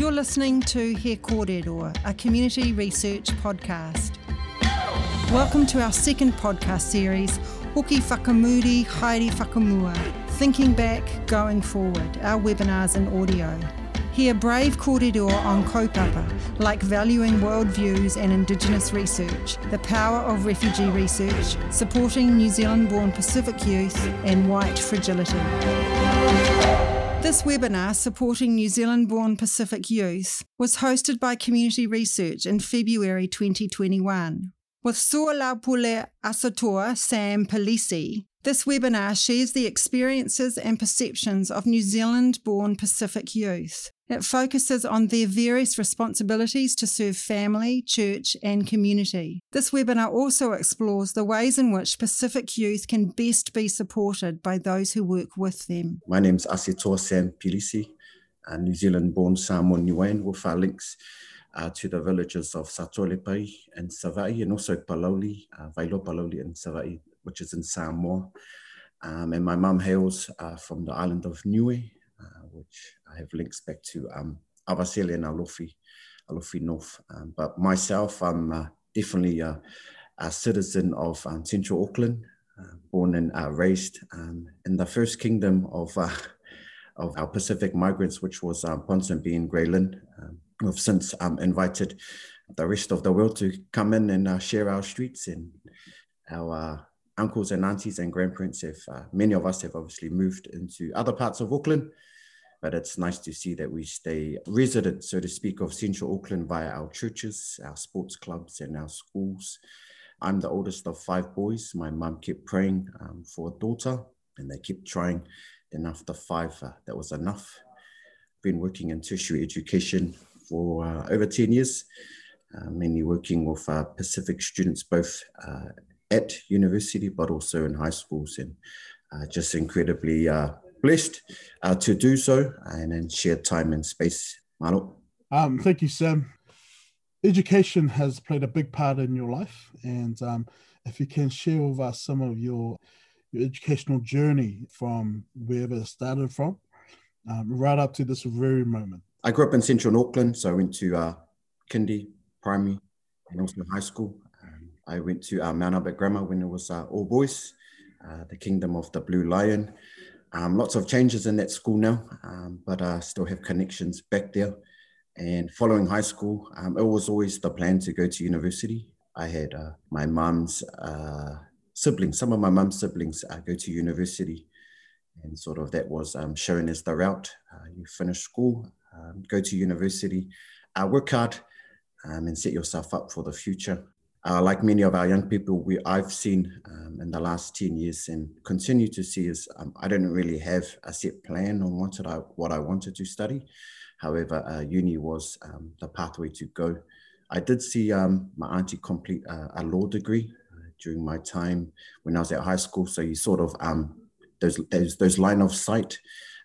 You're listening to He Kōrero, a community research podcast. Welcome to our second podcast series, Hoki Whakamuri Haere Whakamua, Thinking Back, Going Forward, our webinars in audio. Hear brave kōrero on kaupapa, like valuing worldviews and Indigenous research, the power of refugee research, supporting New Zealand born Pacific youth, and white fragility. This webinar, Supporting New Zealand born Pacific Youth, was hosted by Community Research in February 2021. With Soalaupule Asetoa Sam Pilisi, this webinar shares the experiences and perceptions of New Zealand born Pacific youth. It focuses on their various responsibilities to serve family, church, and community. This webinar also explores the ways in which Pacific youth can best be supported by those who work with them. My name is Asetoa Sam Pilisi, a New Zealand born Samoan Niuean with our links uh, to the villages of Sato'alepai and Savai, and also Palauli, uh, Vailoa Palauli and Savai, which is in Samoa. Um, and my mum hails uh, from the island of Niue, uh, which I have links back to um, and Alofi, Alofi North. Um, but myself, I'm uh, definitely a, a, citizen of um, Central Auckland, uh, born and uh, raised um, in the first kingdom of, uh, of our Pacific migrants, which was um, Ponsonby and Grey Lynn. Um, we've since um, invited the rest of the world to come in and share our streets and our uncles and aunties and grandparents have, uh, many of us have obviously moved into other parts of Auckland, but it's nice to see that we stay resident, so to speak, of Central Auckland via our churches, our sports clubs, and our schools. I'm the oldest of five boys. My mum kept praying um, for a daughter, and they kept trying. And after five, uh, that was enough. Been working in tertiary education for uh, over 10 years, uh, mainly working with uh, Pacific students both uh, at university, but also in high schools, and uh, just incredibly uh, blessed uh, to do so and then share time and space. Malo. Um, thank you, Sam. Education has played a big part in your life, and um, if you can share with us some of your your educational journey from wherever it started from, um, right up to this very moment. I grew up in central Auckland, so I went to uh, kindy, primary, and also high school. I went to uh, Mount Albert Grammar when it was uh, all boys, uh, the Kingdom of the Blue Lion. Um, lots of changes in that school now, um, but I still have connections back there. And following high school, um, it was always the plan to go to university. I had uh, my mum's uh, siblings, some of my mum's siblings uh, go to university. And sort of that was um, shown as the route. You finish school, um, go to university, work hard, um, and set yourself up for the future uh, like many of our young people, we I've seen um, in the last ten years and continue to see is um, I didn't really have a set plan on what I what I wanted to study. However, uh, uni was um, the pathway to go. I did see um, my auntie complete a law degree uh, during my time when I was at high school. So you sort of um, those those those line of sight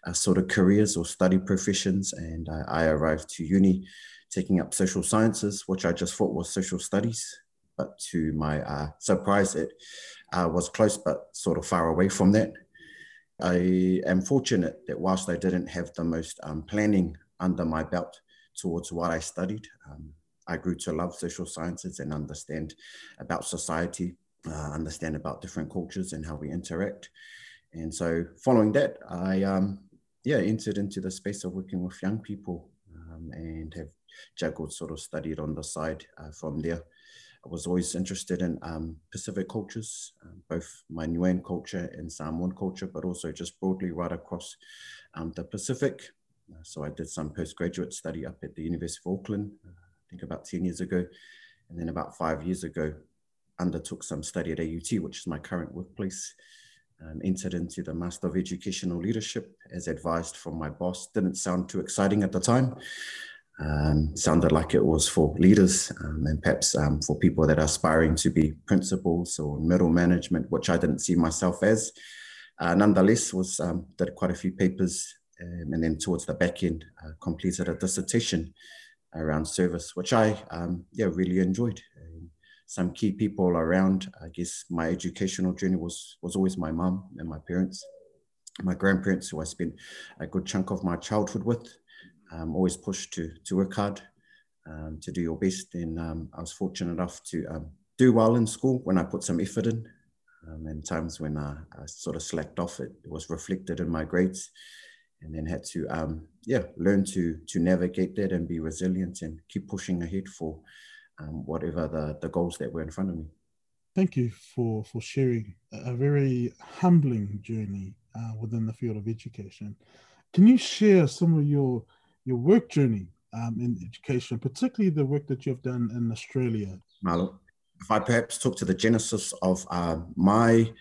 uh, sort of careers or study professions, and I arrived to uni taking up social sciences, which I just thought was social studies but to my uh, surprise, it uh, was close but sort of far away from that. I am fortunate that whilst I didn't have the most um, planning under my belt towards what I studied, um, I grew to love social sciences and understand about society, uh, understand about different cultures and how we interact. And so, following that, I um, yeah entered into the space of working with young people um, and have juggled sort of studied on the side uh, from there. I was always interested in um, Pacific cultures, um, both my Niuean culture and Samoan culture, but also just broadly right across um, the Pacific. Uh, so I did some postgraduate study up at the University of Auckland, uh, I think about 10 years ago. And then about five years ago, undertook some study at AUT, which is my current workplace. Um, entered into the Master of Educational Leadership as advised from my boss. Didn't sound too exciting at the time, um, sounded like it was for leaders um, and perhaps um, for people that are aspiring to be principals or middle management, which I didn't see myself as. Uh, nonetheless, was um, did quite a few papers, um, and then towards the back end, uh, completed a dissertation around service, which I um, yeah really enjoyed. some key people around. I guess my educational journey was was always my mum and my parents, my grandparents, who I spent a good chunk of my childhood with um, always pushed to, to work hard, um, to do your best. And um, I was fortunate enough to um, do well in school when I put some effort in. Um, and times when I, I, sort of slacked off, it, it, was reflected in my grades. And then had to, um, yeah, learn to to navigate that and be resilient and keep pushing ahead for whatever the, the goals that were in front of me. Thank you for for sharing a very humbling journey uh, within the field of education. Can you share some of your your work journey um, in education, particularly the work that you've done in Australia? Malo, if I perhaps talk to the genesis of uh, my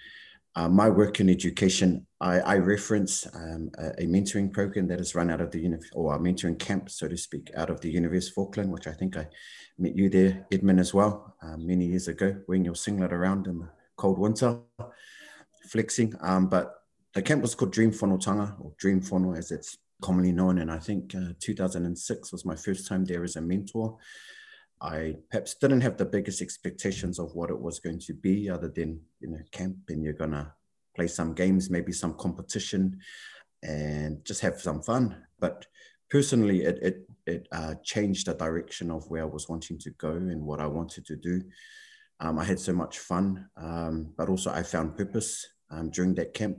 uh, my work in education, I, I reference um, a, a, mentoring program that is run out of the uni- or a mentoring camp, so to speak, out of the University of Auckland, which I think I met you there, Edmund, as well, uh, many years ago, wearing your singlet around in the cold winter, flexing. Um, but the camp was called Dream Fonotaga, or Dream Fono as it's commonly known. And I think uh, 2006 was my first time there as a mentor. I perhaps didn't have the biggest expectations of what it was going to be, other than you know camp and you're gonna play some games, maybe some competition, and just have some fun. But personally, it it it uh, changed the direction of where I was wanting to go and what I wanted to do. Um, I had so much fun, um, but also I found purpose um, during that camp.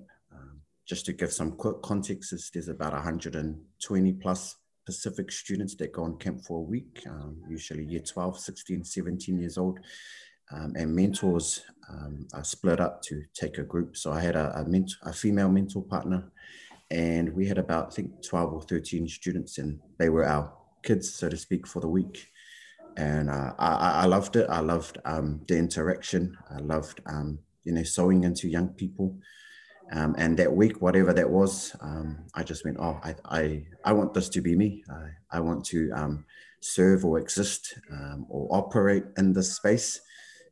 Just to give some quick context, there's about 120 plus Pacific students that go on camp for a week, um, usually year 12, 16, 17 years old. Um, and mentors um, are split up to take a group. So I had a, a, mentor, a female mentor partner, and we had about, I think, 12 or 13 students, and they were our kids, so to speak, for the week. And uh, I, I, loved it. I loved um, the interaction. I loved, um, you know, sewing into young people. Um, and that week, whatever that was, um, I just went, oh, I, I, I want this to be me. I, I want to um, serve or exist um, or operate in this space.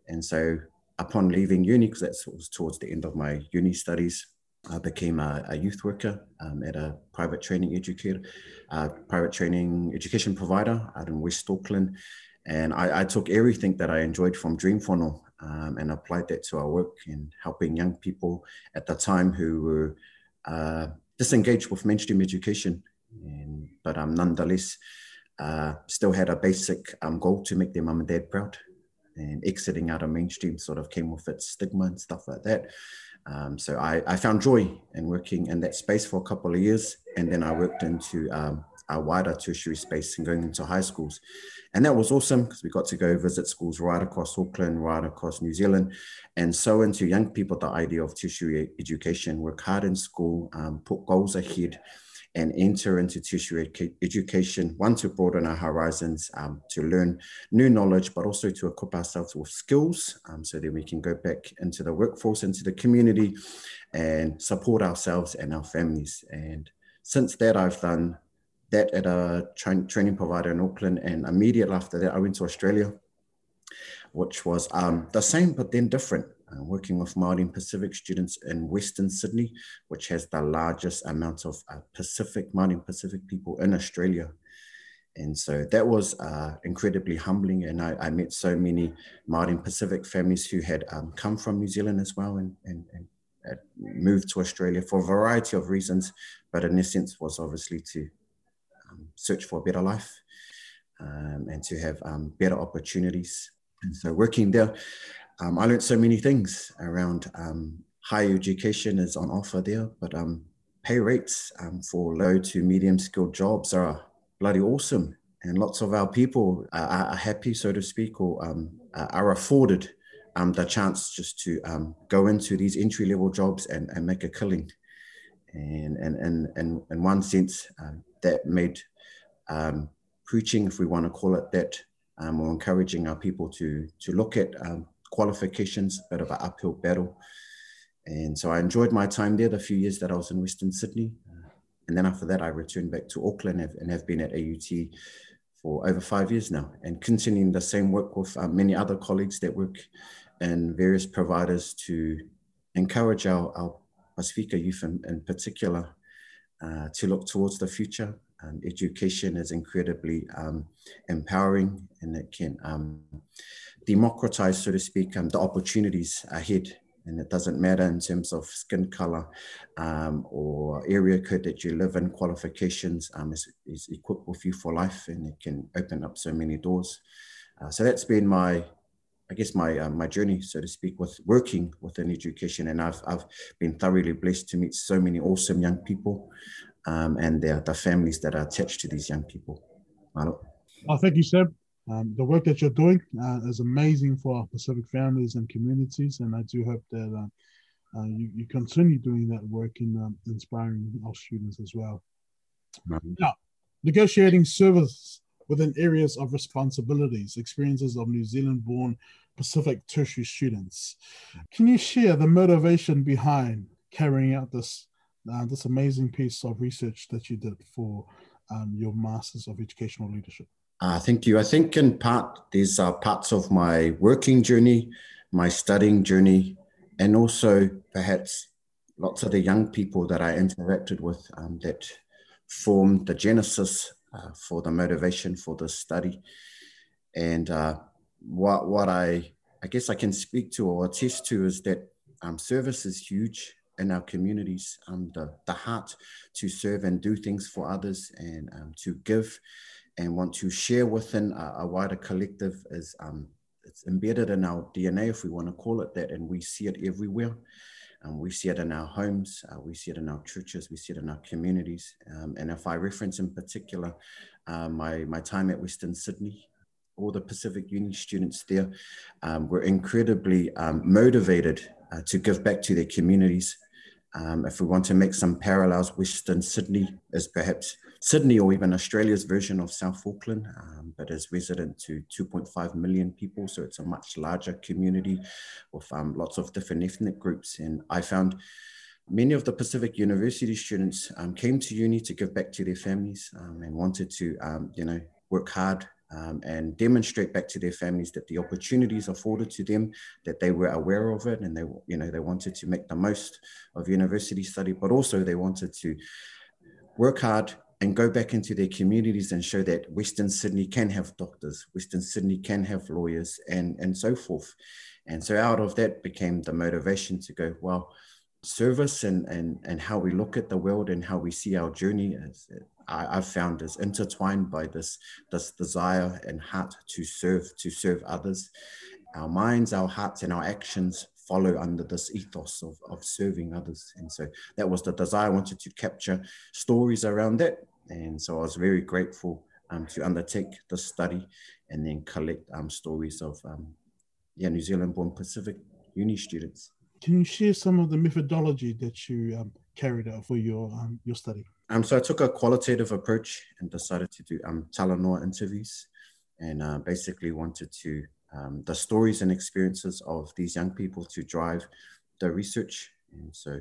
And so upon leaving uni, because that was towards the end of my uni studies, I became a, a youth worker um, at a private training educator, uh, private training education provider out in West Auckland. And I, I took everything that I enjoyed from Dream Fono um, and applied that to our work in helping young people at the time who were uh, disengaged with mainstream education, and, but um, nonetheless uh, still had a basic um, goal to make their mum and dad proud. And exiting out of mainstream sort of came with its stigma and stuff like that. Um, so I, I, found joy in working in that space for a couple of years, and then I worked into um, a wider tertiary space and going into high schools. And that was awesome because we got to go visit schools right across Auckland, right across New Zealand, and so into young people the idea of tertiary education, work hard in school, um, put goals ahead, and enter into tertiary education, one to broaden our horizons, um, to learn new knowledge, but also to equip ourselves with skills um, so that we can go back into the workforce, into the community, and support ourselves and our families. And since that, I've done that at a tra- training provider in Auckland. And immediately after that, I went to Australia, which was um, the same but then different. Uh, working with Māori and Pacific students in Western Sydney, which has the largest amount of uh, Pacific, Māori Pacific people in Australia. And so that was uh, incredibly humbling. And I, I, met so many Māori and Pacific families who had um, come from New Zealand as well and, and, and moved to Australia for a variety of reasons, but in essence was obviously to search for a better life um, and to have um, better opportunities. And so working there, um, I learned so many things around higher education is on offer there, but pay rates for low to medium skilled jobs are bloody awesome. And lots of our people are, are happy, so to speak, or are afforded um, the chance just to um, go into these entry level jobs and, and make a killing. And, and, and, and in one sense, um, that made um, preaching, if we want to call it that, um, or encouraging our people to, to look at um, qualifications, a bit of an uphill battle. And so I enjoyed my time there, the few years that I was in Western Sydney. Uh, and then after that, I returned back to Auckland and have been at AUT for over five years now and continuing the same work with uh, many other colleagues that work in various providers to encourage our, our Pacifica youth in, in particular uh, to look towards the future. Um, education is incredibly um, empowering and it can um, democratize, so to speak, um, the opportunities ahead. And it doesn't matter in terms of skin color um, or area code that you live in, qualifications um, is, is equipped with you for life and it can open up so many doors. Uh, so that's been my, I guess, my, uh, my journey, so to speak, with working within education. And I've, I've been thoroughly blessed to meet so many awesome young people um, and their, the families that are attached to these young people. Malo. Oh, thank you, Seb. Um, the work that you're doing uh, is amazing for our Pacific families and communities, and I do hope that uh, uh, you, you, continue doing that work in um, inspiring our students as well. Mm-hmm. Now, negotiating service within areas of responsibilities, experiences of New Zealand born Pacific tertiary students. Can you share the motivation behind carrying out this, uh, this amazing piece of research that you did for um, your Masters of Educational Leadership? Uh, thank you. I think in part, these are parts of my working journey, my studying journey, and also perhaps lots of the young people that I interacted with um, that formed the genesis uh, for the motivation for this study. And uh, what, what I, I guess I can speak to or attest to is that um, service is huge in our communities, um, the, the heart to serve and do things for others and um, to give and want to share within a, a wider collective is um, it's embedded in our DNA, if we want to call it that, and we see it everywhere. Um, we see it in our homes, uh, we see it in our churches, we see it in our communities. Um, and if I reference in particular uh, my, my time at Western Sydney, all the Pacific Uni students there um, were incredibly um, motivated uh, to give back to their communities. Um, if we want to make some parallels, Western Sydney is perhaps Sydney or even Australia's version of South Auckland, um, but is resident to 2.5 million people. So it's a much larger community with um, lots of different ethnic groups. And I found many of the Pacific University students um, came to uni to give back to their families um, and wanted to, um, you know, work hard um, and demonstrate back to their families that the opportunities afforded to them, that they were aware of it, and they, you know, they wanted to make the most of university study, but also they wanted to work hard and go back into their communities and show that Western Sydney can have doctors, Western Sydney can have lawyers, and, and so forth. And so out of that became the motivation to go, well, service and, and, and how we look at the world and how we see our journey is, I, I've found is intertwined by this, this desire and heart to serve, to serve others. Our minds, our hearts, and our actions follow under this ethos of, of serving others. And so that was the desire. I wanted to capture stories around that and so I was very grateful um, to undertake the study and then collect um, stories of um, yeah, New Zealand born Pacific uni students. Can you share some of the methodology that you um, carried out for your, um, your study? Um, so I took a qualitative approach and decided to do um, Talanoa interviews and uh, basically wanted to, um, the stories and experiences of these young people to drive the research. And so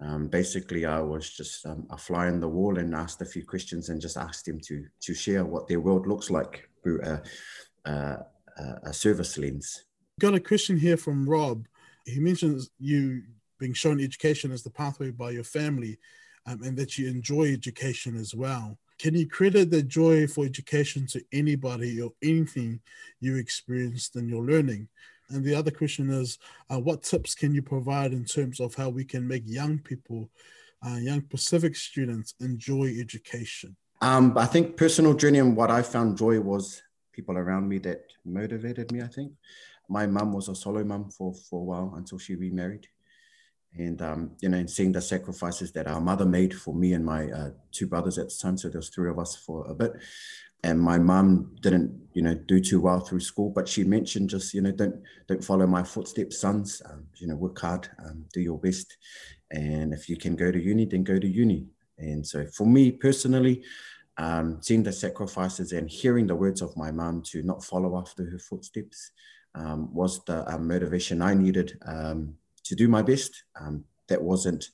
um, basically, I was just um, a fly in the wall and asked a few questions and just asked them to to share what their world looks like through a, a, a service lens. Got a question here from Rob. He mentions you being shown education as the pathway by your family, um, and that you enjoy education as well. Can you credit the joy for education to anybody or anything you experienced in your learning? And the other question is, uh, what tips can you provide in terms of how we can make young people, uh, young Pacific students, enjoy education? Um, I think personal journey and what I found joy was people around me that motivated me. I think my mum was a solo mum for for a while until she remarried, and um, you know, and seeing the sacrifices that our mother made for me and my uh, two brothers at the time. So there was three of us for a bit, and my mum didn't you know do too well through school but she mentioned just you know don't don't follow my footsteps sons. Um, you know work hard um, do your best. And if you can go to uni then go to uni. And so for me personally um, seeing the sacrifices and hearing the words of my mum to not follow after her footsteps um, was the uh, motivation i needed um, to do my best um, that wasn't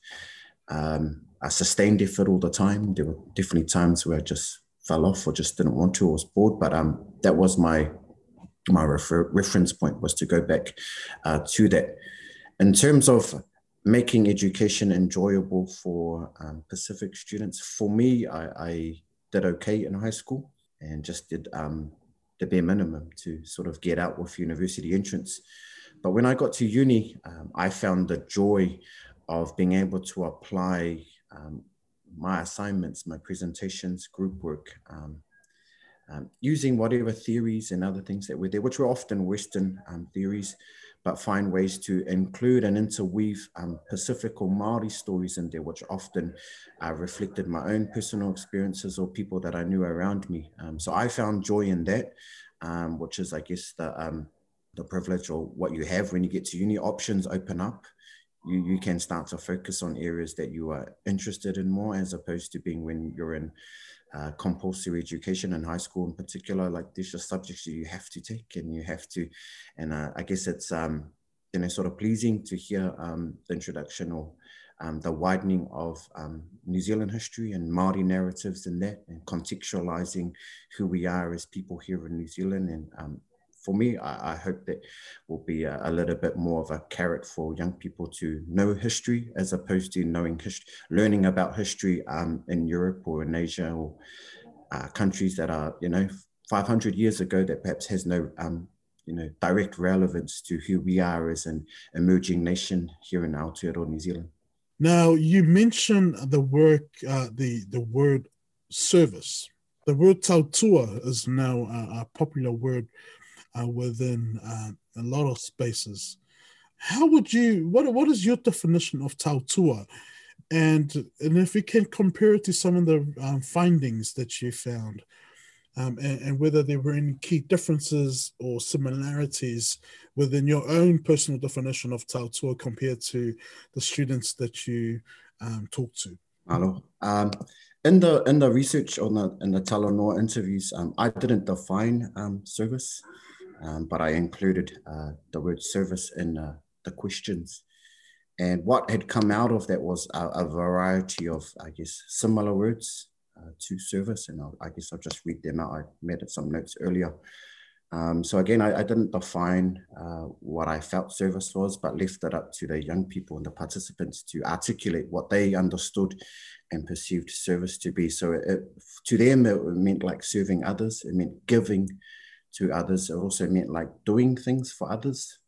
a sustained effort all the time there were definitely times where i just fell off or just didn't want to or was bored. But um, that was my my refer- reference point was to go back uh, to that. In terms of making education enjoyable for um, Pacific students, for me, I, I, did okay in high school and just did um, the bare minimum to sort of get out with university entrance. But when I got to uni, um, I found the joy of being able to apply um, my assignments, my presentations, group work, um, um, using whatever theories and other things that were there, which were often Western um, theories, but find ways to include and interweave um, Pacific or Maori stories in there, which often uh, reflected my own personal experiences or people that I knew around me. So I found joy in that, which is, I guess, the the privilege or what you have when you get to uni. Options open up. You, you can start to focus on areas that you are interested in more as opposed to being when you're in uh, compulsory education in high school in particular like these are subjects you have to take and you have to and uh, i guess it's um you know sort of pleasing to hear um, the introduction or um, the widening of um, New Zealand history and Maori narratives in that, and contextualizing who we are as people here in New Zealand, and um, for me, I, I, hope that will be a, a, little bit more of a carrot for young people to know history as opposed to knowing history, learning about history um, in Europe or in Asia or uh, countries that are, you know, 500 years ago that perhaps has no, um, you know, direct relevance to who we are as an emerging nation here in Aotearoa, New Zealand. Now, you mentioned the work, uh, the the word service. The word tautua is now a, a popular word uh, within uh, a lot of spaces. How would you, what, what is your definition of tautua? And, and if you can compare it to some of the um, findings that you found, um, and, and, whether there were any key differences or similarities within your own personal definition of tautua compared to the students that you um, to. Hello. Um, in the in the research on the in the Talanoa interviews, um, I didn't define um, service um, but I included uh, the word service in uh, the questions. And what had come out of that was a, a variety of, I guess, similar words uh, to service. And I'll, i guess I'll just read them out. I made some notes earlier. Um, so again, I, I didn't define uh, what I felt service was, but left it up to the young people and the participants to articulate what they understood and perceived service to be. So it, to them, it meant like serving others. It meant giving to others. It also meant like doing things for others.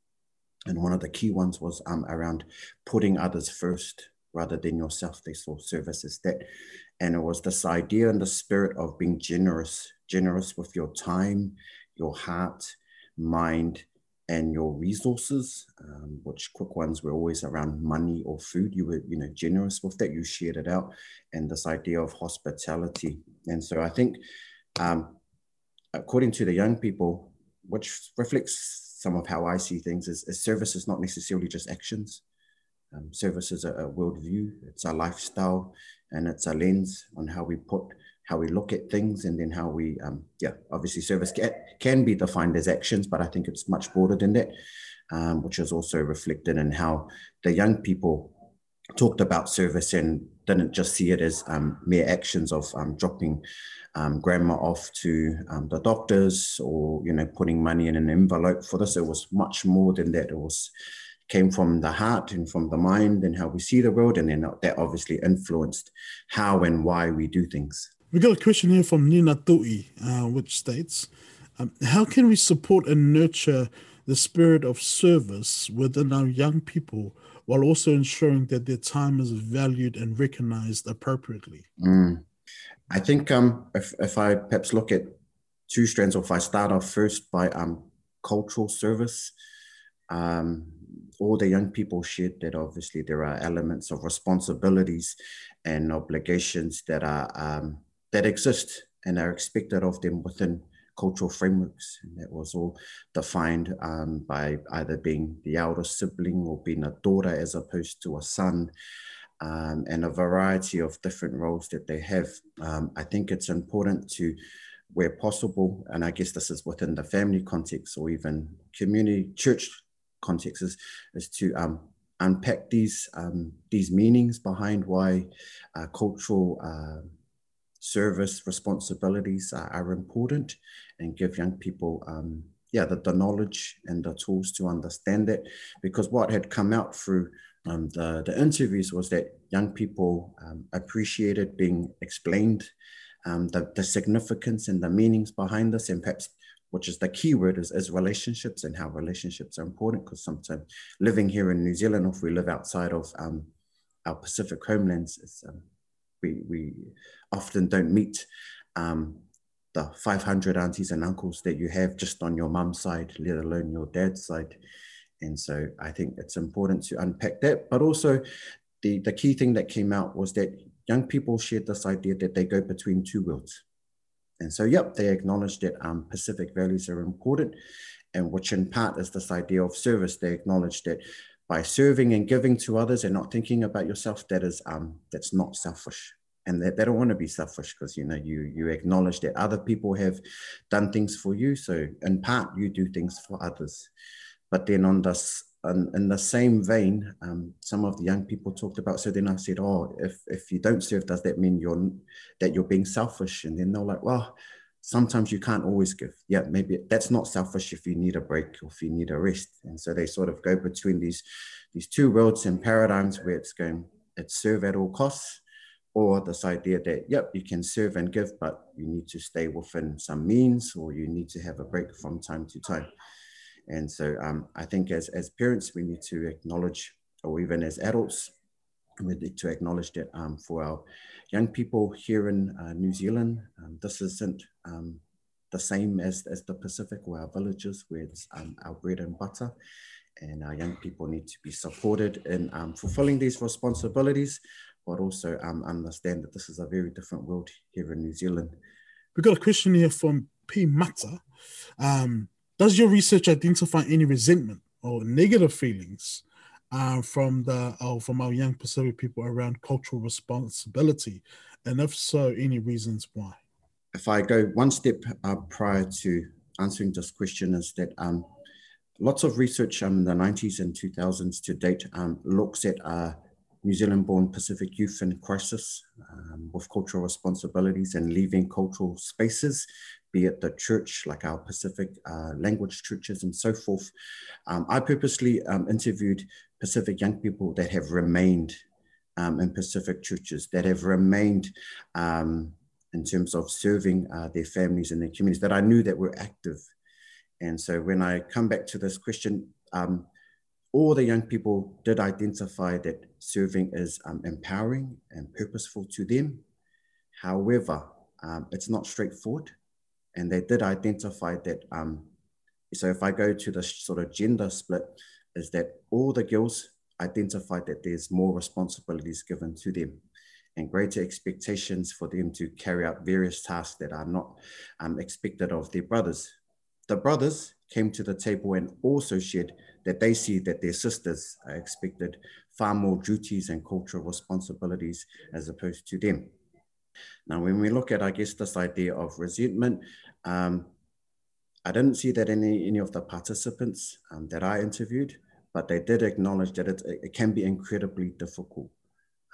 And one of the key ones was um, around putting others first rather than yourself. They saw service as that. And it was this idea and the spirit of being generous, generous with your time, your heart, mind, and your resources, um, which quick ones were always around money or food. You were, you know, generous with that. You shared it out, and this idea of hospitality. And so I think um, according to the young people, which reflects some of how I see things, is, is service is not necessarily just actions. Um, service is a, a worldview, it's a lifestyle, and it's a lens on how we put, how we look at things, and then how we, um, yeah, obviously service can, can be defined as actions, but I think it's much broader than that, um, which is also reflected in how the young people talked about service and didn't just see it as um, mere actions of um, dropping um, grandma off to um, the doctors or you know putting money in an envelope for this. It was much more than that. It was came from the heart and from the mind and how we see the world, and then that obviously influenced how and why we do things. We got a question here from Nina Tui, uh, which states, um, "How can we support and nurture the spirit of service within our young people?" While also ensuring that their time is valued and recognized appropriately. Mm. I think um, if, if I perhaps look at two strands, or if I start off first by um, cultural service, um, all the young people shared that obviously there are elements of responsibilities and obligations that are um, that exist and are expected of them within cultural frameworks. And that was all defined um, by either being the elder sibling or being a daughter as opposed to a son um, and a variety of different roles that they have. Um, I think it's important to, where possible, and I guess this is within the family context or even community church context, is, is to um, unpack these um, these meanings behind why uh, cultural uh, service responsibilities are, are, important, and give young people. Um, yeah, the, the knowledge and the tools to understand it, because what had come out through um, the, the interviews was that young people um, appreciated being explained um, the, the significance and the meanings behind this and perhaps which is the key word is, is relationships and how relationships are important because sometimes living here in New Zealand, or if we live outside of um, our Pacific homelands, um, we, we often don't meet um, the 500 aunties and uncles that you have just on your mum's side, let alone your dad's side. And so I think it's important to unpack that. But also, the, the key thing that came out was that young people shared this idea that they go between two worlds. And so, yep, they acknowledge that um, Pacific values are important, and which in part is this idea of service. They acknowledge that by serving and giving to others and not thinking about yourself, that is um, that's not selfish. And they, they don't want to be selfish because you know you you acknowledge that other people have done things for you. So in part, you do things for others. But then on this and in the same vein, um, some of the young people talked about. So then I said, "Oh, if if you don't serve, does that mean you're that you're being selfish?" And then they're like, "Well, sometimes you can't always give. Yeah, maybe that's not selfish if you need a break or if you need a rest." And so they sort of go between these these two worlds and paradigms where it's going, it's serve at all costs, or this idea that yep, you can serve and give, but you need to stay within some means, or you need to have a break from time to time. And so um, I think as, as parents, we need to acknowledge, or even as adults, we need to acknowledge that um, for our young people here in uh, New Zealand, um, this isn't um, the same as, as the Pacific or our villages where it's um, our bread and butter. And our young people need to be supported in um, fulfilling these responsibilities, but also understand that this is a very different world here in New Zealand. We've got a question here from P. Mata. Um, does your research identify any resentment or negative feelings uh, from the uh, from our young Pacific people around cultural responsibility, and if so, any reasons why? If I go one step uh, prior to answering this question, is that um, lots of research um, in the 90s and 2000s to date um, looks at uh, New Zealand born Pacific youth in crisis um, with cultural responsibilities and leaving cultural spaces be it the church, like our Pacific uh, language churches and so forth. Um, I purposely um, interviewed Pacific young people that have remained um, in Pacific churches, that have remained um, in terms of serving uh, their families and their communities, that I knew that were active. And so when I come back to this question, um, all the young people did identify that serving is um, empowering and purposeful to them. However, it's not straightforward and they did identify that. Um, so if I go to the sort of gender split, is that all the girls identified that there's more responsibilities given to them and greater expectations for them to carry out various tasks that are not um, expected of their brothers. The brothers came to the table and also shared that they see that their sisters are expected far more duties and cultural responsibilities as opposed to them. Now, when we look at, I guess, this idea of resentment, um, I didn't see that any, any of the participants um, that I interviewed, but they did acknowledge that it, it can be incredibly difficult.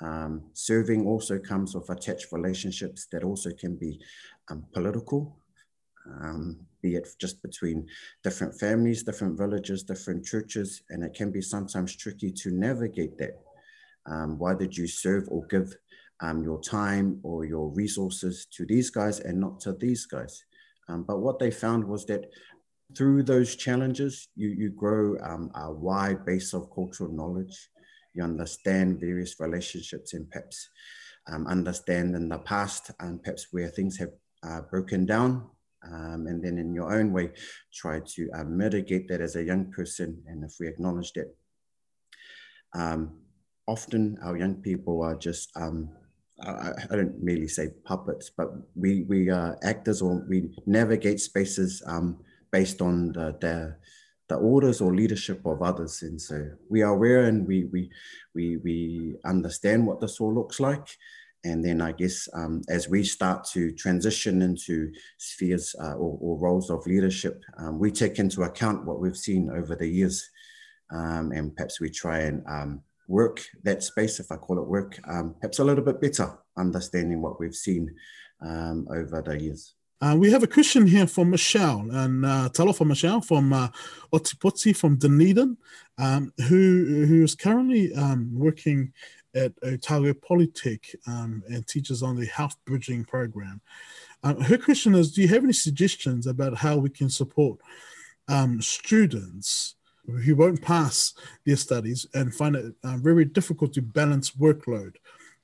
Um, serving also comes with attached relationships that also can be um, political, um, be it just between different families, different villages, different churches, and it can be sometimes tricky to navigate that. Um, why did you serve or give um, your time or your resources to these guys and not to these guys. Um, but what they found was that through those challenges, you, you grow um, a wide base of cultural knowledge. You understand various relationships and perhaps um, understand in the past and perhaps where things have uh, broken down. Um, and then in your own way, try to uh, mitigate that as a young person. And if we acknowledge that, um, often our young people are just um, I, I don't merely say puppets, but we we are actors or we navigate spaces um, based on the, the, the orders or leadership of others, and so we are aware and we we we we understand what this all looks like. And then I guess um, as we start to transition into spheres uh, or, or, roles of leadership, um, we take into account what we've seen over the years, um, and perhaps we try and um, work that space, if I call it work, um, perhaps a little bit better, understanding what we've seen um, over the years. Uh, we have a question here from Michelle, and uh, talofa Michelle from uh, Ōtepoti from Dunedin, um, who who is currently um, working at Otago Polytech um, and teaches on the health bridging program. Um, her question is Do you have any suggestions about how we can support um, students who won't pass their studies and find it uh, very difficult to balance workload,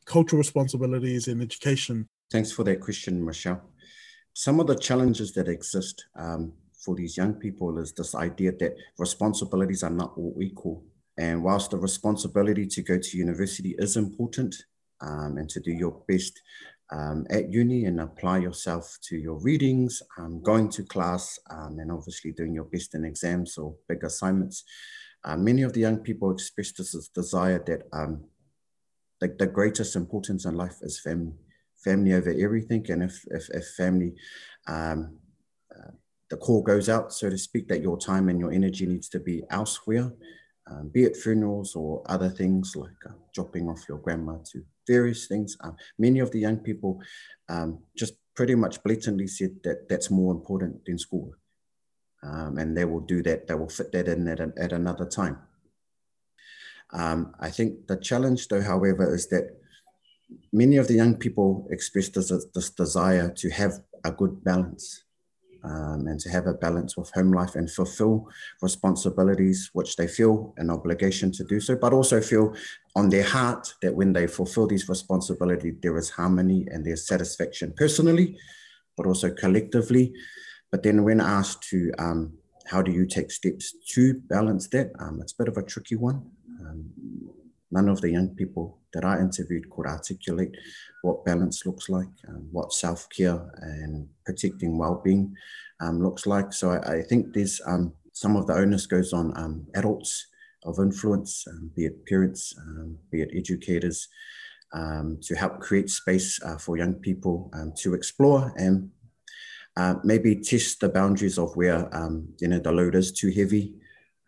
cultural responsibilities, and education? Thanks for that question, Michelle. Some of the challenges that exist um, for these young people is this idea that responsibilities are not all equal. And whilst the responsibility to go to university is important um, and to do your best um, at uni and apply yourself to your readings, um, going to class, um, and obviously doing your best in exams or big assignments. Uh, many of the young people express this desire that um, the, the greatest importance in life is family, family over everything. And if, if, if family, um, uh, the call goes out, so to speak, that your time and your energy needs to be elsewhere, um, be it funerals or other things like uh, dropping off your grandma to various things. Um, many of the young people um, just pretty much blatantly said that that's more important than school. Um, and they will do that, they will fit that in at, at another time. Um, I think the challenge, though, however, is that many of the young people express this, this desire to have a good balance um, and to have a balance with home life and fulfill responsibilities which they feel an obligation to do so, but also feel on their heart that when they fulfill these responsibilities, there is harmony and there's satisfaction personally, but also collectively. But then when asked to um, how do you take steps to balance that, um, it's a bit of a tricky one. Um, none of the young people that I interviewed could articulate what balance looks like, um, what self care and protecting well being um, looks like. So I, I think there's um, some of the onus goes on um, adults of influence, um, be it parents, um, be it educators, to help create space uh, for young people to explore and uh, maybe test the boundaries of where you know the load is too heavy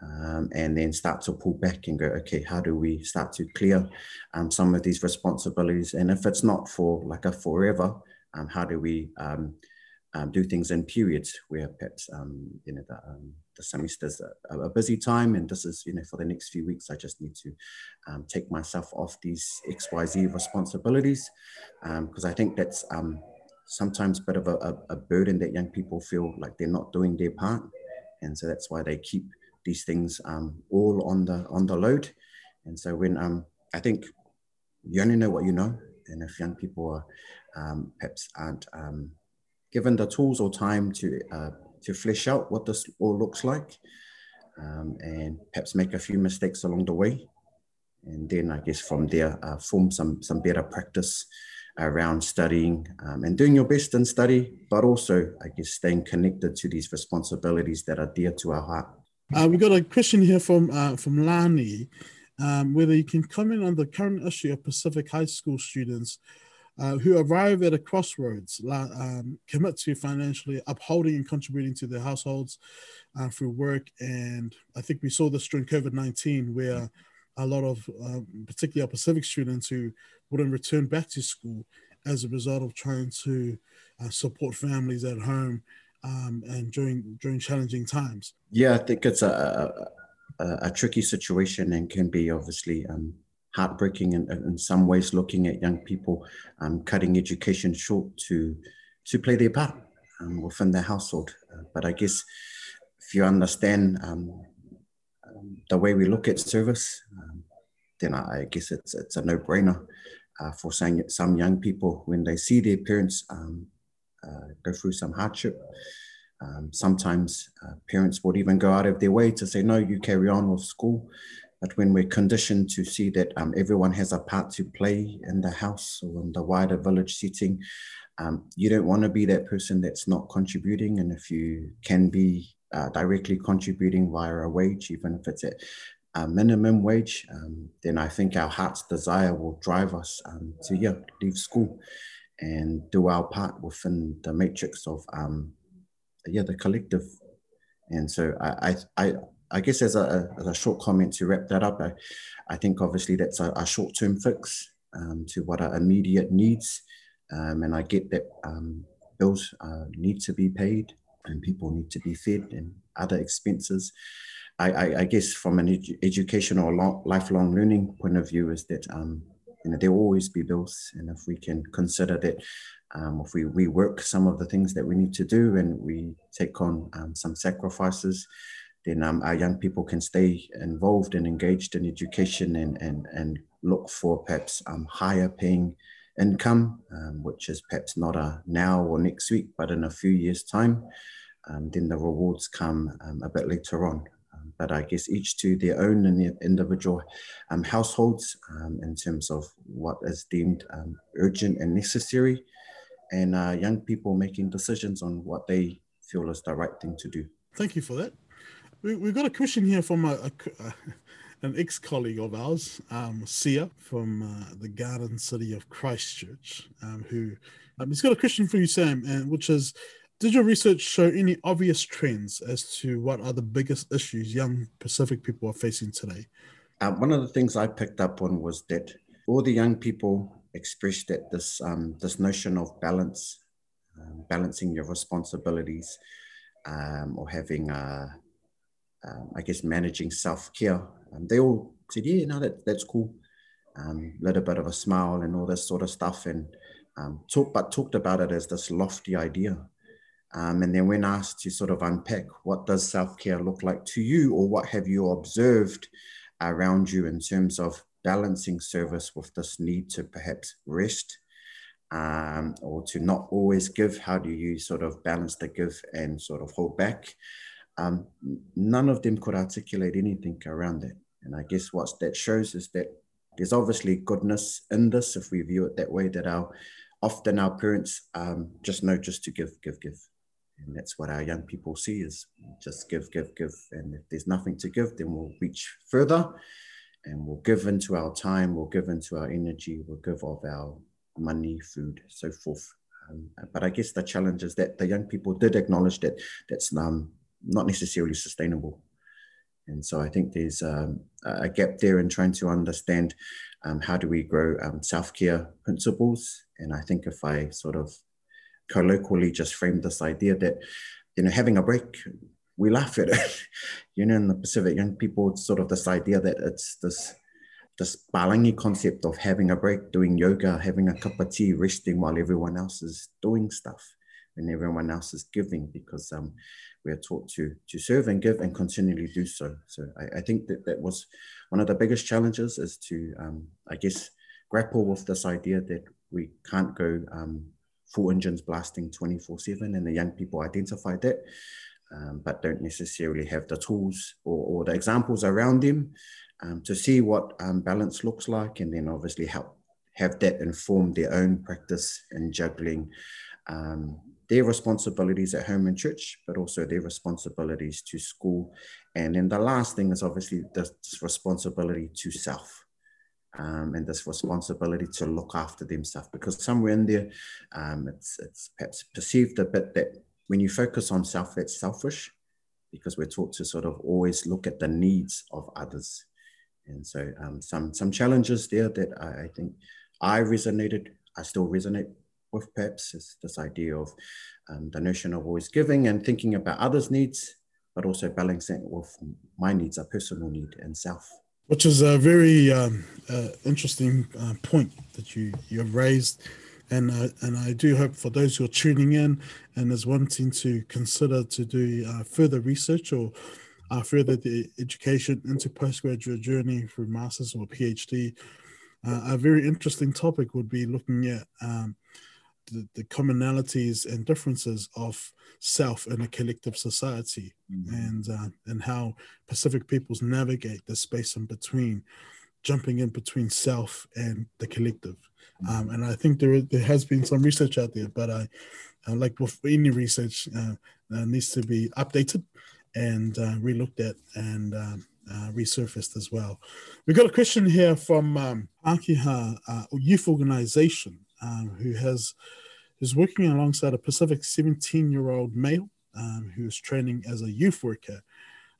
um, and then start to pull back and go, okay, how do we start to clear um, some of these responsibilities? And if it's not for like a forever, um, how do we um, um, do things in periods where perhaps um, you know the, the semester's a, a, busy time, and this is you know for the next few weeks, I just need to take myself off these X Y Z responsibilities because I think that's sometimes a bit of a, a burden that young people feel like they're not doing their part, and so that's why they keep these things um, all on the on the load. And so when um, I think you only know what you know, and if young people are um, perhaps aren't um, given the tools or time to uh, to flesh out what this all looks like, um, and perhaps make a few mistakes along the way, and then I guess from there uh, form some some better practice around studying um, and doing your best in study, but also I guess staying connected to these responsibilities that are dear to our heart. Uh, we got a question here from uh, from Lani, um, whether you can comment on the current issue of Pacific High School students uh, who arrive at a crossroads, um, commit to financially upholding and contributing to their households uh, through work, and I think we saw this during COVID nineteen, where a lot of, um, particularly our Pacific students, who wouldn't return back to school as a result of trying to uh, support families at home um, and during during challenging times. Yeah, I think it's a a, a tricky situation and can be obviously um, heartbreaking in, in some ways. Looking at young people um, cutting education short to to play their part um, within their household. Uh, but I guess if you understand um, um, the way we look at service, then I, guess it's it's a no brainer. Uh, for saying some young people when they see their parents um, go through some hardship. Um, sometimes uh, parents would even go out of their way to say, no, you carry on with school. But when we're conditioned to see that um, everyone has a part to play in the house or in the wider village setting, um, you don't want to be that person that's not contributing. And if you can be uh, directly contributing via a wage, even if it's at a minimum wage, um, then I think our heart's desire will drive us um, to yeah, leave school and do our part within the matrix of um, yeah the collective. And so I I I guess as a, as a short comment to wrap that up, I, I think obviously that's a, a short term fix um, to what are immediate needs, um, and I get that um, bills uh, need to be paid and people need to be fed and other expenses. I, I, I guess from an edu- educational lifelong learning point of view is that um, you know, there will always be bills. And if we can consider that, um, if we rework some of the things that we need to do and we take on um, some sacrifices, then um, our young people can stay involved and engaged in education and, and, and look for perhaps um, higher paying income, um, which is perhaps not a now or next week, but in a few years' time. Um, then the rewards come a bit later on. Um, but I guess each to their own and their individual um, households um, in terms of what is deemed urgent and necessary, and uh, young people making decisions on what they feel is the right thing to do. Thank you for that. We, we've got a question here from a, a, a an ex-colleague of ours, um, Sia from uh, the Garden City of Christchurch, um, who um, he's got a question for you, Sam, and which is, did your research show any obvious trends as to what are the biggest issues young Pacific people are facing today? Uh, one of the things I picked up on was that all the young people expressed that this um, this notion of balance, um, balancing your responsibilities, um, or having a um, I guess managing self care. Um, they all said, "Yeah, no, that that's cool." A um, little bit of a smile and all this sort of stuff, and talk, but talked about it as this lofty idea. Um, and then when asked to sort of unpack what does self care look like to you, or what have you observed around you in terms of balancing service with this need to perhaps rest um, or to not always give? How do you sort of balance the give and sort of hold back? um, none of them could articulate anything around that. And I guess what that shows is that there's obviously goodness in this if we view it that way, that our often our parents um, just know just to give, give, give. And that's what our young people see is just give, give, give. And if there's nothing to give, then we'll reach further and we'll give into our time, we'll give into our energy, we'll give of our money, food, so forth. Um, but I guess the challenge is that the young people did acknowledge that that's um, not necessarily sustainable. And so I think there's um, a gap there in trying to understand um, how do we grow um, self-care principles. And I think if I sort of colloquially just framed this idea that, you know, having a break, we laugh at it. you know, in the Pacific, young people, sort of this idea that it's this this palangi concept of having a break, doing yoga, having a cup of tea, resting while everyone else is doing stuff and everyone else is giving because um, we are taught to to serve and give and continually do so. So I, I think that that was one of the biggest challenges is to um, I guess grapple with this idea that we can't go um, full engines blasting 24 7 and the young people identify that um, but don't necessarily have the tools or, or the examples around them um, to see what um, balance looks like and then obviously help have that inform their own practice in juggling um, their responsibilities at home and church, but also their responsibilities to school. And then the last thing is obviously this responsibility to self. Um, and this responsibility to look after themselves because somewhere in there um, it's, it's perhaps perceived a bit that when you focus on self that's selfish because we're taught to sort of always look at the needs of others and so um, some some challenges there that I, I think i resonated i still resonate with PEPS is this idea of um, the notion of always giving and thinking about others' needs, but also balancing it with my needs, a personal need and self. Which is a very um, uh, interesting uh, point that you you have raised, and uh, and I do hope for those who are tuning in and is wanting to consider to do uh, further research or uh, further the education into postgraduate journey through masters or PhD. Uh, a very interesting topic would be looking at um, the, the commonalities and differences of self in a collective society mm-hmm. and uh, and how Pacific peoples navigate the space in between, jumping in between self and the collective. Mm-hmm. Um, and I think there there has been some research out there, but I, like with any research, uh, uh, needs to be updated and uh, relooked at and um, uh, resurfaced as well. We've got a question here from um, Akiha uh, Youth Organization um, who has who's working alongside a Pacific 17 year old male um, who's training as a youth worker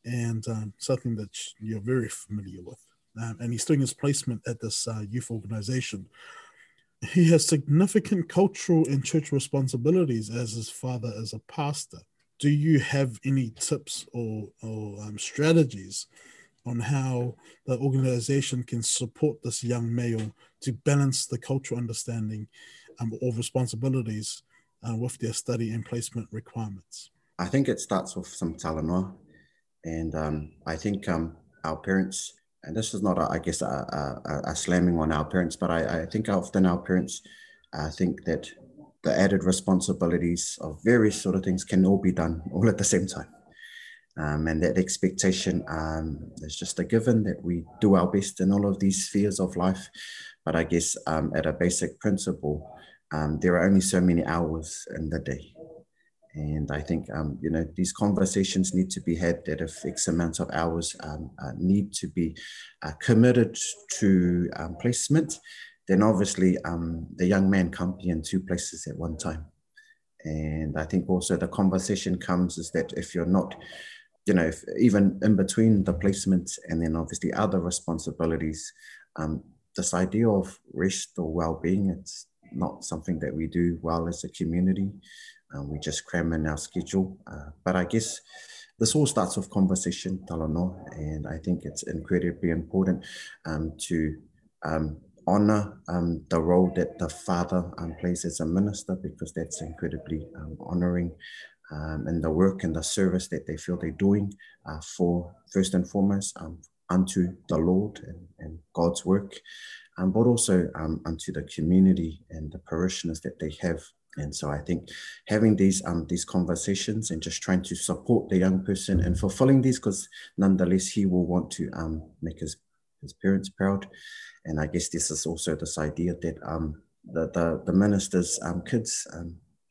and um, something that you're very familiar with. Um, and he's doing his placement at this uh, youth organization. He has significant cultural and church responsibilities as his father is a pastor. Do you have any tips or, or um, strategies on how the organization can support this young male to balance the cultural understanding um, of responsibilities uh, with their study and placement requirements? I think it starts with some talanoa. And um, I think um, our parents, and this is not, a, I guess, a, a, a, slamming on our parents, but I, I think often our parents uh, think that the added responsibilities of various sort of things can all be done all at the same time. Um, and that expectation um, is just a given that we do our best in all of these spheres of life. But I guess um, at a basic principle, um, there are only so many hours in the day. And I think, um, you know, these conversations need to be had that if X amount of hours um, uh, need to be uh, committed to placement, then obviously the young man can't be in two places at one time. And I think also the conversation comes is that if you're not you know, if, even in between the placements and then obviously other responsibilities, um, this idea of rest or well-being, it's not something that we do well as a community. Um, we just cram in our schedule. Uh, but I guess this all starts with conversation, talanoa, and I think it's incredibly important um, to um, honor um, the role that the father um, plays as a minister because that's incredibly um, honoring um, and the work and the service that they feel they're doing uh, for first and foremost um, unto the Lord and, and God's work, um, but also um, unto the community and the parishioners that they have. And so I think having these um, these conversations and just trying to support the young person and fulfilling these, because nonetheless he will want to um, make his his parents proud. And I guess this is also this idea that the, the, the minister's kids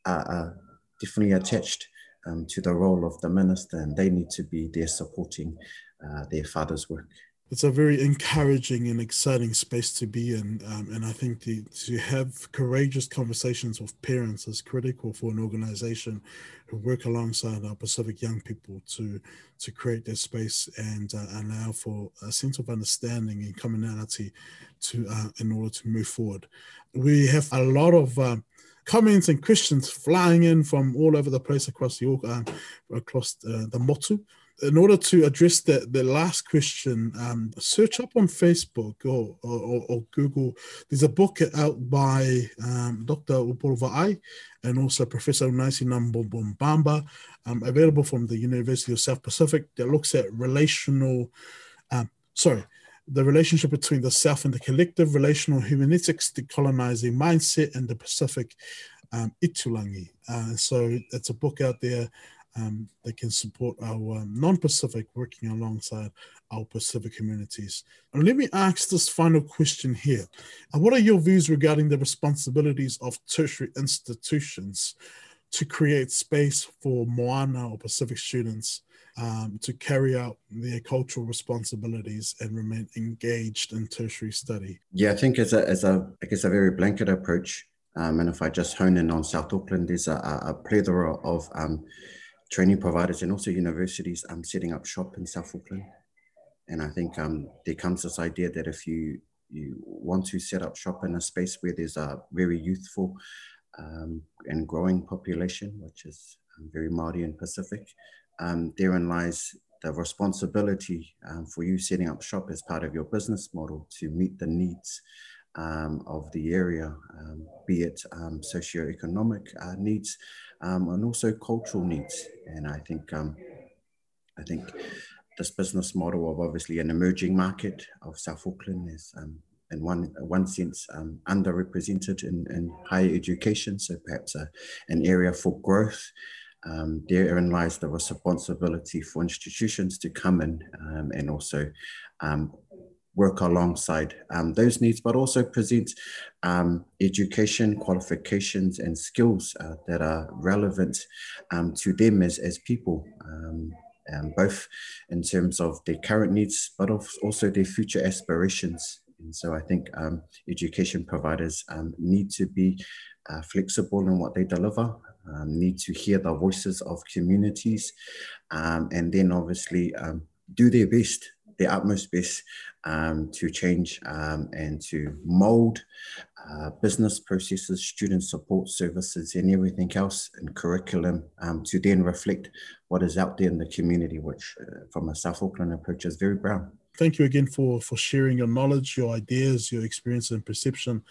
are, are definitely attached um, to the role of the minister, and they need to be there supporting uh, their father's work. It's a very encouraging and exciting space to be in, um, and I think the, to have courageous conversations with parents is critical for an organization who work alongside our Pacific young people to to create their space and uh, allow for a sense of understanding and commonality to uh, in order to move forward. We have a lot of um, comments and questions flying in from all over the place across the um, across the, the motu. In order to address the, the last question, um, search up on Facebook or, or, or, Google. There's a book out by um, Dr. Upolu and also Professor Unaisi Nabobo-Baba, um, available from the University of South Pacific that looks at relational, um, sorry, the relationship between the self and the collective, relational hermeneutics, decolonizing mindset, and the Pacific um, Itulagi. Uh, so it's a book out there um, that can support our um, non-Pacific working alongside our Pacific communities. And let me ask this final question here. Uh, what are your views regarding the responsibilities of tertiary institutions to create space for Moana or Pacific students um, to carry out their cultural responsibilities and remain engaged in tertiary study? Yeah, I think as a, as a I guess a very blanket approach, um, and if I just hone in on South Auckland, there's a, a plethora of um, training providers and also universities um, setting up shop in South Auckland. And I think um, there comes this idea that if you you want to set up shop in a space where there's a very youthful um, and growing population, which is um, very Māori and Pacific, um, therein lies the responsibility um, for you setting up shop as part of your business model to meet the needs um, of the area, um, be it um, socioeconomic uh, needs um, and also cultural needs. And I think I think this business model of obviously an emerging market of South Auckland is in one one sense um, underrepresented in, in higher education, so perhaps a, an area for growth um, therein lies the responsibility for institutions to come in um, and also um, work alongside um, those needs, but also present um, education, qualifications, and skills uh, that are relevant um, to them as, as people. both in terms of their current needs, but also their future aspirations. And so I think education providers need to be uh, flexible in what they deliver, um, need to hear the voices of communities, um, and then obviously um, do their best, their utmost best um, to change um, and to mold uh, business processes, student support services, and everything else in curriculum um, to then reflect what is out there in the community, which uh, from a South Auckland approach is very brown. Thank you again for for sharing your knowledge, your ideas, your experience and perception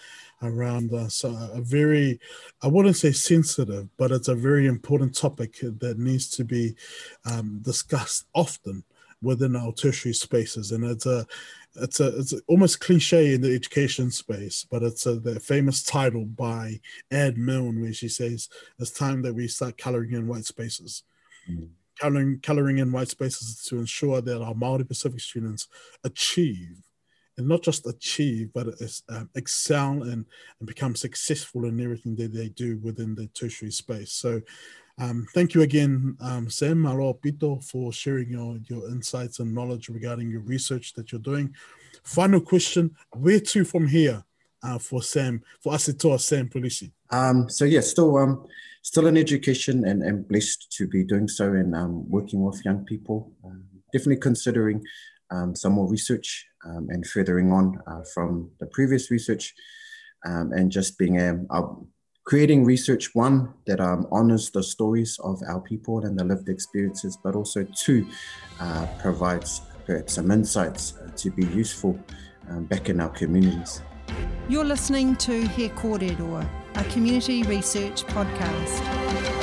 around uh, so a very, I wouldn't say sensitive, but it's a very important topic that needs to be um, discussed often within our tertiary spaces, and it's a it's a it's almost cliche in the education space, but it's a, the famous title by Ann Milne where she says it's time that we start coloring in white spaces. Mm coloring, coloring in white spaces to ensure that our Maori Pacific students achieve, and not just achieve, but um, excel and, and become successful in everything that they do within the tertiary space. So um, thank you again, um, Sam Maro Pito, for sharing your, your insights and knowledge regarding your research that you're doing. Final question, where to from here uh, for Sam, for Asetoa Sam Pilisi? Um, so yeah, still um, still in education and, and blessed to be doing so and um, working with young people. Um, definitely considering um, some more research um, and furthering on uh, from the previous research um, and just being creating research, one, that honors the stories of our people and the lived experiences, but also two, uh, provides perhaps some insights to be useful back in our communities. You're listening to He Kōrero, a community research podcast.